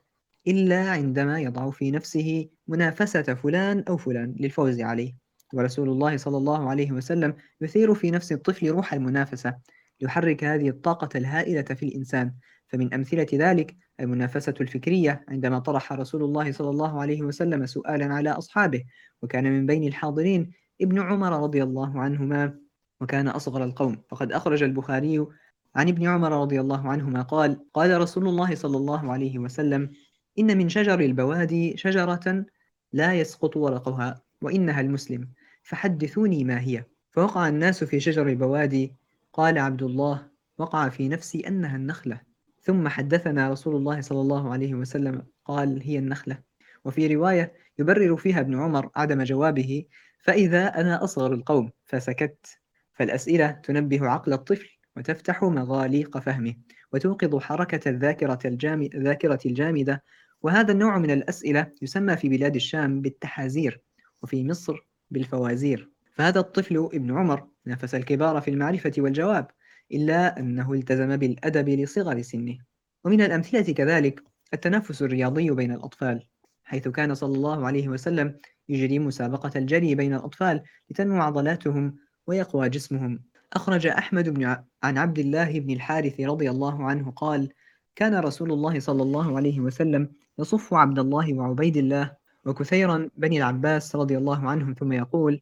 إلا عندما يضع في نفسه منافسة فلان أو فلان للفوز عليه. ورسول الله صلى الله عليه وسلم يثير في نفس الطفل روح المنافسة ليحرك هذه الطاقة الهائلة في الإنسان. فمن أمثلة ذلك المنافسة الفكرية عندما طرح رسول الله صلى الله عليه وسلم سؤالا على أصحابه وكان من بين الحاضرين ابن عمر رضي الله عنهما وكان أصغر القوم. فقد أخرج البخاري عن ابن عمر رضي الله عنهما قال قال رسول الله صلى الله عليه وسلم إن من شجر البوادي شجرة لا يسقط ورقها وإنها المسلم. فحدثوني ما هي فوقع الناس في شجر البوادي. قال عبد الله وقع في نفسي أنها النخلة ثم حدثنا رسول الله صلى الله عليه وسلم قال هي النخلة وفي رواية يبرر فيها ابن عمر عدم جوابه فإذا أنا أصغر القوم فسكت فالأسئلة تنبه عقل الطفل وتفتح مغاليق فهمه وتوقظ حركة الذاكرة, الجامد الذاكرة الجامدة. وهذا النوع من الأسئلة يسمى في بلاد الشام بالتحازير وفي مصر بالفوازير. فهذا الطفل ابن عمر نافس الكبار في المعرفة والجواب إلا أنه التزم بالأدب لصغر سنه. ومن الأمثلة كذلك التنافس الرياضي بين الأطفال حيث كان صلى الله عليه وسلم يجري مسابقة الجري بين الأطفال لتنمو عضلاتهم ويقوى جسمهم. أخرج أحمد بن عن عبد الله بن الحارث رضي الله عنه قال كان رسول الله صلى الله عليه وسلم يصف عبد الله وعبيد الله وكثيرا بني العباس رضي الله عنهم ثم يقول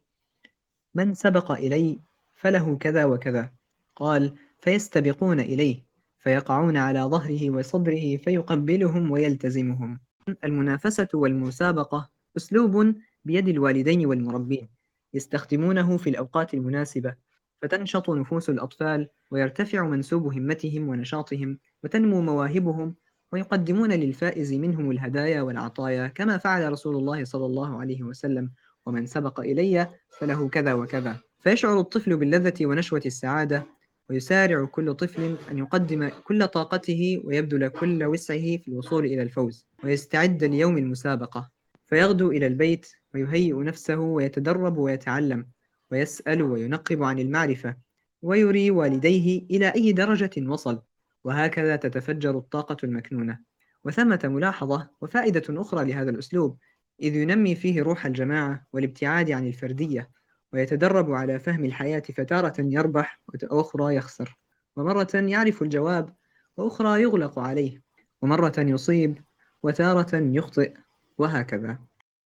من سبق إلي فله كذا وكذا قال فيستبقون إليه فيقعون على ظهره وصدره فيقبلهم ويلتزمهم المنافسة والمسابقة أسلوب بيد الوالدين والمربين. يستخدمونه في الأوقات المناسبة فتنشط نفوس الأطفال ويرتفع منسوب همتهم ونشاطهم وتنمو مواهبهم ويقدمون للفائز منهم الهدايا والعطايا كما فعل رسول الله صلى الله عليه وسلم ومن سبق إلي فله كذا وكذا. فيشعر الطفل باللذة ونشوة السعادة ويسارع كل طفل أن يقدم كل طاقته ويبذل كل وسعه في الوصول إلى الفوز ويستعد ليوم المسابقة. فيغدو إلى البيت ويهيئ نفسه ويتدرب ويتعلم ويسأل وينقب عن المعرفة ويري والديه إلى أي درجة وصل وهكذا تتفجر الطاقة المكنونة. وثمة ملاحظة وفائدة أخرى لهذا الأسلوب إذ ينمي فيه روح الجماعة والابتعاد عن الفردية ويتدرب على فهم الحياة فتارة يربح وأخرى يخسر. ومرة يعرف الجواب وأخرى يغلق عليه ومرة يصيب وتارة يخطئ وهكذا.